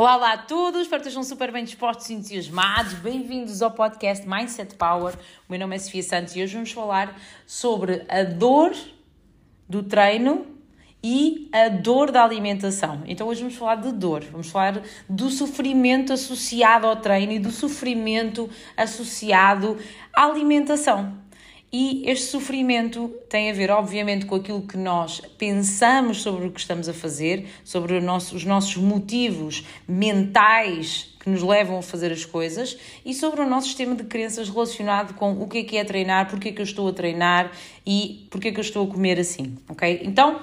Olá, a todos, espero que estejam super bem dispostos e entusiasmados. Bem-vindos ao podcast Mindset Power. O meu nome é Sofia Santos e hoje vamos falar sobre a dor do treino e a dor da alimentação. Então hoje vamos falar de dor, vamos falar do sofrimento associado ao treino e do sofrimento associado à alimentação. E este sofrimento tem a ver, obviamente, com aquilo que nós pensamos sobre o que estamos a fazer, sobre nosso, os nossos motivos mentais que nos levam a fazer as coisas e sobre o nosso sistema de crenças relacionado com o que é que é treinar, porque é que eu estou a treinar e porque é que eu estou a comer assim, ok? Então,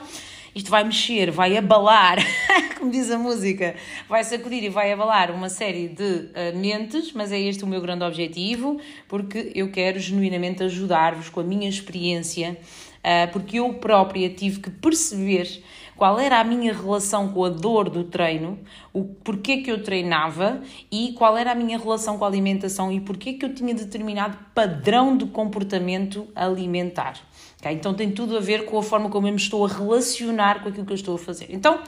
isto vai mexer, vai abalar, como diz a música, vai sacudir e vai abalar uma série de uh, mentes, mas é este o meu grande objetivo, porque eu quero genuinamente ajudar-vos com a minha experiência, uh, porque eu própria tive que perceber qual era a minha relação com a dor do treino, o porquê que eu treinava e qual era a minha relação com a alimentação e porquê que eu tinha determinado padrão de comportamento alimentar. Okay? Então tem tudo a ver com a forma como eu me estou a relacionar com aquilo que eu estou a fazer. Então,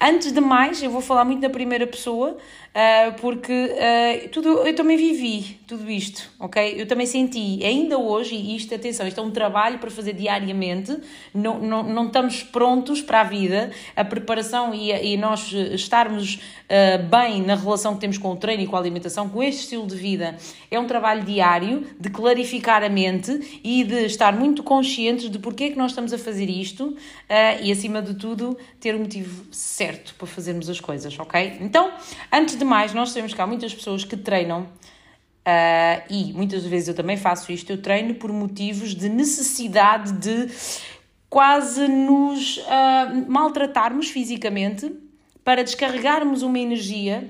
antes de mais, eu vou falar muito da primeira pessoa, uh, porque uh, tudo, eu também vivi tudo isto, ok? Eu também senti, ainda hoje, e isto, atenção, isto é um trabalho para fazer diariamente, não, não, não estamos prontos para a vida, a preparação e, e nós estarmos uh, bem na relação que temos com o treino e com a alimentação, com este estilo de vida, é um trabalho diário de clarificar a mente e de estar muito conscientes de porque é que nós estamos a fazer isto e, acima de tudo, ter o motivo certo para fazermos as coisas, ok? Então, antes de de mais, nós sabemos que há muitas pessoas que treinam Uh, e muitas vezes eu também faço isto, eu treino por motivos de necessidade de quase nos uh, maltratarmos fisicamente para descarregarmos uma energia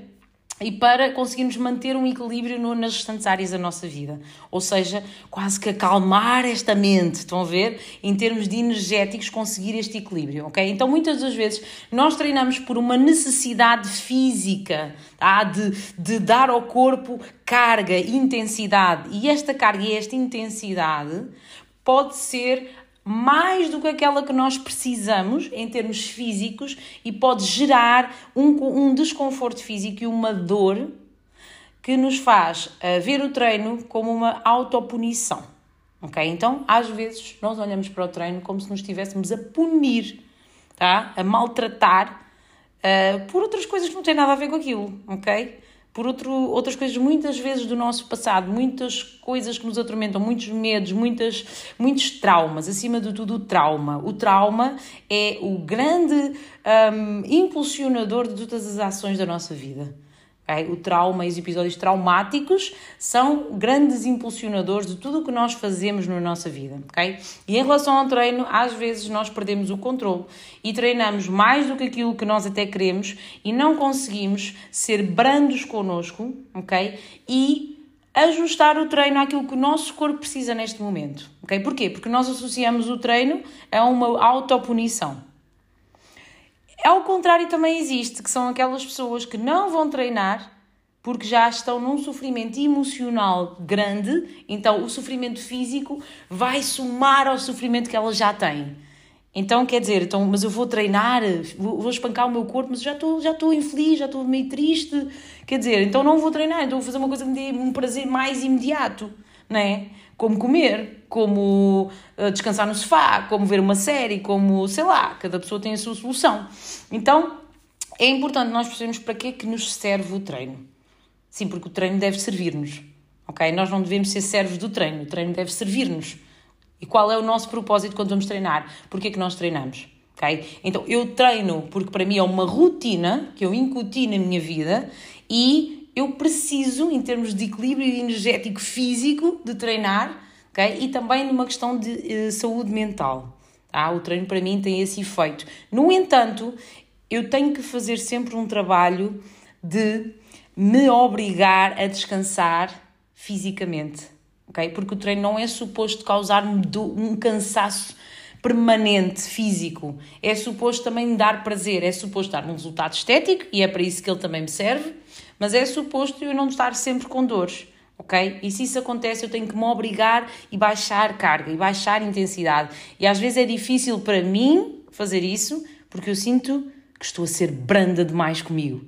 e para conseguirmos manter um equilíbrio no, nas restantes áreas da nossa vida. Ou seja, quase que acalmar esta mente, estão a ver? Em termos de energéticos, conseguir este equilíbrio, ok? Então, muitas das vezes, nós treinamos por uma necessidade física, tá? de, de dar ao corpo carga, intensidade. E esta carga e esta intensidade pode ser mais do que aquela que nós precisamos em termos físicos e pode gerar um, um desconforto físico e uma dor que nos faz uh, ver o treino como uma autopunição. Ok? Então, às vezes, nós olhamos para o treino como se nos estivéssemos a punir, tá? a maltratar uh, por outras coisas que não têm nada a ver com aquilo. Ok? Por outro, outras coisas muitas vezes do nosso passado, muitas coisas que nos atormentam, muitos medos, muitas, muitos traumas, acima de tudo o trauma. O trauma é o grande um, impulsionador de todas as ações da nossa vida. Okay? O trauma e os episódios traumáticos são grandes impulsionadores de tudo o que nós fazemos na nossa vida. Okay? E em relação ao treino, às vezes nós perdemos o controle e treinamos mais do que aquilo que nós até queremos e não conseguimos ser brandos connosco okay? e ajustar o treino àquilo que o nosso corpo precisa neste momento. Okay? Porquê? Porque nós associamos o treino a uma autopunição. Ao contrário, também existe, que são aquelas pessoas que não vão treinar porque já estão num sofrimento emocional grande, então o sofrimento físico vai somar ao sofrimento que elas já têm. Então, quer dizer, então, mas eu vou treinar, vou, vou espancar o meu corpo, mas já estou já estou infeliz, já estou meio triste. Quer dizer, então não vou treinar, então vou fazer uma coisa que me dê um prazer mais imediato, não é? como comer, como uh, descansar no sofá, como ver uma série, como, sei lá, cada pessoa tem a sua solução. Então, é importante nós percebermos para que é que nos serve o treino. Sim, porque o treino deve servir-nos, ok? Nós não devemos ser servos do treino, o treino deve servir-nos. E qual é o nosso propósito quando vamos treinar? Porquê é que nós treinamos? ok? Então, eu treino porque para mim é uma rotina que eu incuti na minha vida e eu preciso, em termos de equilíbrio energético físico, de treinar, ok? E também numa questão de uh, saúde mental. Tá? O treino para mim tem esse efeito. No entanto, eu tenho que fazer sempre um trabalho de me obrigar a descansar fisicamente, ok? Porque o treino não é suposto causar-me um cansaço permanente físico. É suposto também dar prazer, é suposto dar um resultado estético e é para isso que ele também me serve mas é suposto eu não estar sempre com dores. Ok? E se isso acontece, eu tenho que me obrigar e baixar carga e baixar intensidade. E às vezes é difícil para mim fazer isso porque eu sinto que estou a ser branda demais comigo.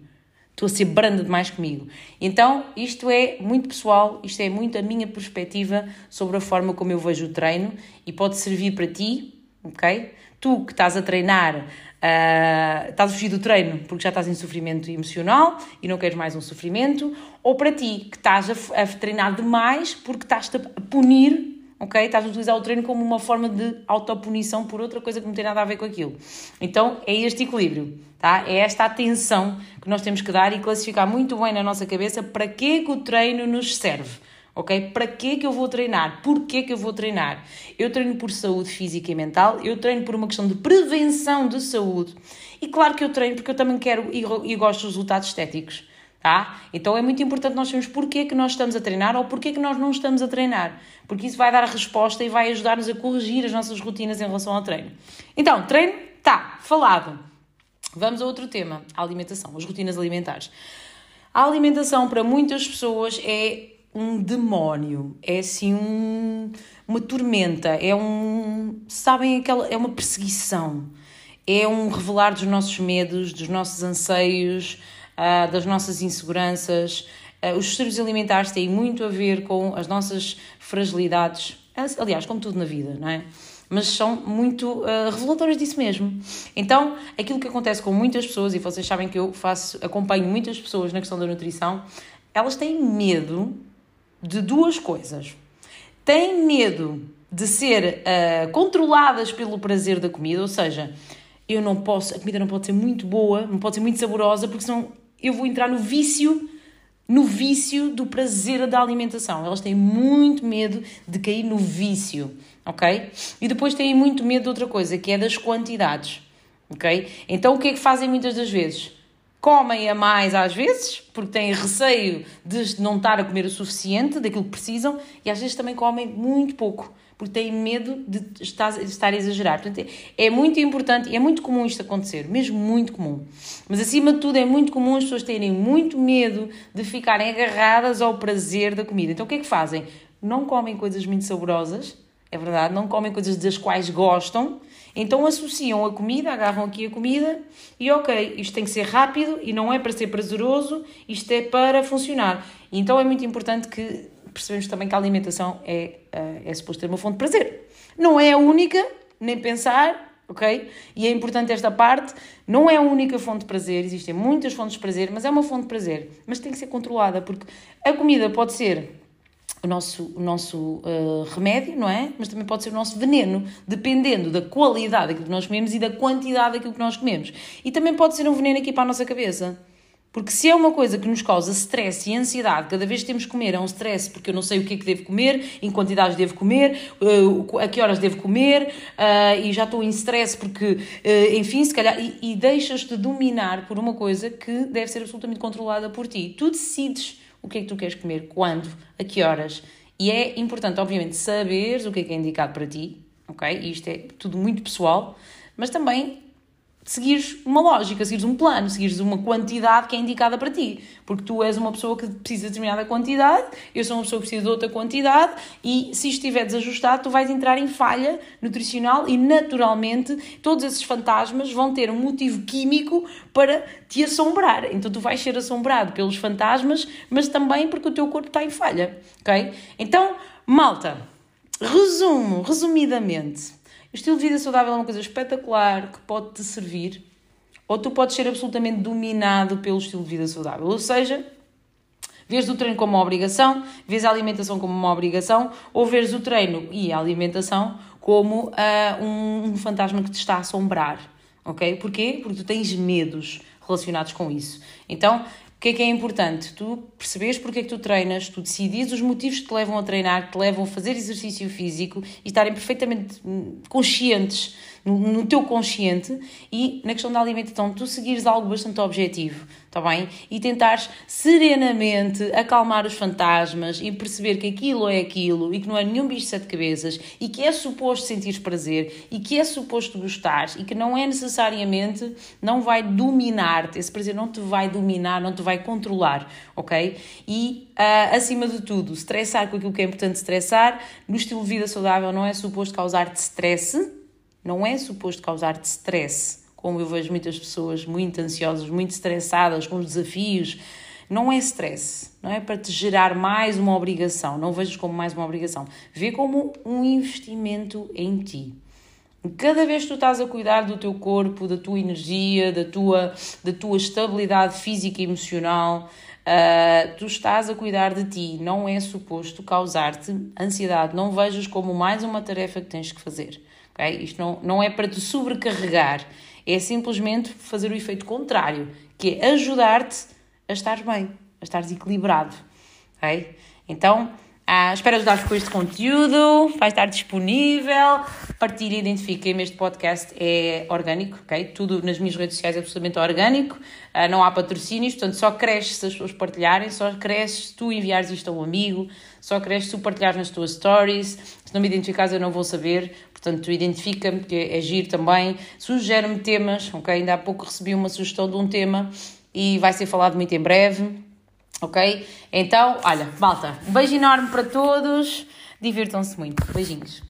Estou a ser branda demais comigo. Então, isto é muito pessoal, isto é muito a minha perspectiva sobre a forma como eu vejo o treino e pode servir para ti, ok? Tu que estás a treinar, uh, estás a fugir do treino porque já estás em sofrimento emocional e não queres mais um sofrimento, ou para ti que estás a, a treinar demais porque estás-te a punir ok? Estás a utilizar o treino como uma forma de autopunição por outra coisa que não tem nada a ver com aquilo. Então é este equilíbrio, tá? É esta atenção que nós temos que dar e classificar muito bem na nossa cabeça para que, que o treino nos serve. Ok? Para que que eu vou treinar? Porquê que eu vou treinar? Eu treino por saúde física e mental, eu treino por uma questão de prevenção de saúde. E claro que eu treino porque eu também quero e, e gosto dos resultados estéticos. Tá? Então é muito importante nós sabermos porquê que nós estamos a treinar ou porquê que nós não estamos a treinar, porque isso vai dar a resposta e vai ajudar-nos a corrigir as nossas rotinas em relação ao treino. Então, treino, tá, falado. Vamos a outro tema, a alimentação, as rotinas alimentares. A alimentação para muitas pessoas é um demónio, é assim um, uma tormenta, é um, sabem, aquela, é uma perseguição, é um revelar dos nossos medos, dos nossos anseios, uh, das nossas inseguranças. Uh, os distúrbios alimentares têm muito a ver com as nossas fragilidades, aliás, como tudo na vida, não é? Mas são muito uh, reveladoras disso mesmo. Então, aquilo que acontece com muitas pessoas, e vocês sabem que eu faço, acompanho muitas pessoas na questão da nutrição, elas têm medo de duas coisas. Têm medo de ser uh, controladas pelo prazer da comida, ou seja, eu não posso, a comida não pode ser muito boa, não pode ser muito saborosa, porque senão eu vou entrar no vício, no vício do prazer da alimentação. Elas têm muito medo de cair no vício, ok? E depois têm muito medo de outra coisa, que é das quantidades, ok? Então o que é que fazem muitas das vezes? Comem a mais às vezes, porque têm receio de não estar a comer o suficiente daquilo que precisam, e às vezes também comem muito pouco porque têm medo de estar, a exagerar. Portanto, é muito importante e é muito comum isto acontecer, mesmo muito comum. Mas acima de tudo, é muito comum as pessoas terem muito medo de ficarem agarradas ao prazer da comida. Então, o que é que fazem? Não comem coisas muito saborosas, é verdade, não comem coisas das quais gostam, então associam a comida, agarram aqui a comida e ok, isto tem que ser rápido e não é para ser prazeroso, isto é para funcionar. Então é muito importante que percebemos também que a alimentação é, eh, é suposto ter uma fonte de prazer. Não é a única, nem pensar, ok? E é importante esta parte, não é a única fonte de prazer, existem muitas fontes de prazer, mas é uma fonte de prazer, mas tem que ser controlada, porque a comida pode ser o nosso, o nosso uh, remédio, não é? Mas também pode ser o nosso veneno, dependendo da qualidade daquilo que nós comemos e da quantidade daquilo que nós comemos. E também pode ser um veneno aqui para a nossa cabeça. Porque se é uma coisa que nos causa stress e ansiedade, cada vez que temos que comer é um stress porque eu não sei o que é que devo comer, em quantidades devo comer, uh, a que horas devo comer, uh, e já estou em stress porque, enfim, se calhar. E, e deixas-te dominar por uma coisa que deve ser absolutamente controlada por ti. Tu decides o que é que tu queres comer, quando, a que horas. E é importante, obviamente, saberes o que é que é indicado para ti, ok? E isto é tudo muito pessoal, mas também seguires uma lógica, seguires um plano, seguires uma quantidade que é indicada para ti. Porque tu és uma pessoa que precisa de determinada quantidade, eu sou uma pessoa que precisa de outra quantidade, e se estiver desajustado, tu vais entrar em falha nutricional e naturalmente todos esses fantasmas vão ter um motivo químico para te assombrar. Então tu vais ser assombrado pelos fantasmas, mas também porque o teu corpo está em falha, ok? Então, malta, resumo, resumidamente o estilo de vida saudável é uma coisa espetacular que pode te servir, ou tu podes ser absolutamente dominado pelo estilo de vida saudável. Ou seja, vês o treino como uma obrigação, vês a alimentação como uma obrigação, ou vês o treino e a alimentação como uh, um, fantasma que te está a assombrar. Ok? Porquê? Porque tu tens medos relacionados com isso. Então, o que é que é importante? Tu percebes porque é que tu treinas, tu decidis os motivos que te levam a treinar, que te levam a fazer exercício físico e estarem perfeitamente hum, conscientes no, no teu consciente e na questão da alimentação, tu seguires algo bastante objetivo, está bem? E tentares serenamente acalmar os fantasmas e perceber que aquilo é aquilo e que não é nenhum bicho de sete cabeças e que é suposto sentir prazer e que é suposto gostar e que não é necessariamente, não vai dominar-te, esse prazer não te vai dominar, não te vai controlar, ok? E uh, acima de tudo, estressar com aquilo que é importante estressar, no estilo de vida saudável não é suposto causar-te stress, não é suposto causar-te stress como eu vejo muitas pessoas muito ansiosas, muito estressadas com os desafios, não é stress, não é para te gerar mais uma obrigação, não vejas como mais uma obrigação, vê como um investimento em ti. Cada vez que tu estás a cuidar do teu corpo, da tua energia, da tua, da tua estabilidade física e emocional, uh, tu estás a cuidar de ti. Não é suposto causar-te ansiedade. Não vejas como mais uma tarefa que tens que fazer. Okay? Isto não, não é para te sobrecarregar. É simplesmente fazer o efeito contrário, que é ajudar-te a estar bem, a estar equilibrado. Okay? Então, ah, espero ajudar-vos com este conteúdo, vai estar disponível. Partilhe identifiquem-me. Este podcast é orgânico, ok? Tudo nas minhas redes sociais é absolutamente orgânico. Ah, não há patrocínios, portanto, só cresce se as pessoas partilharem, só cresce se tu enviares isto a um amigo, só se tu partilhares nas tuas stories. Se não me identificares, eu não vou saber. Portanto, identifica-me, que é giro também. Sugere-me temas, ok? Ainda há pouco recebi uma sugestão de um tema e vai ser falado muito em breve ok? Então, olha, malta, um beijo enorme para todos, divirtam-se muito. Beijinhos.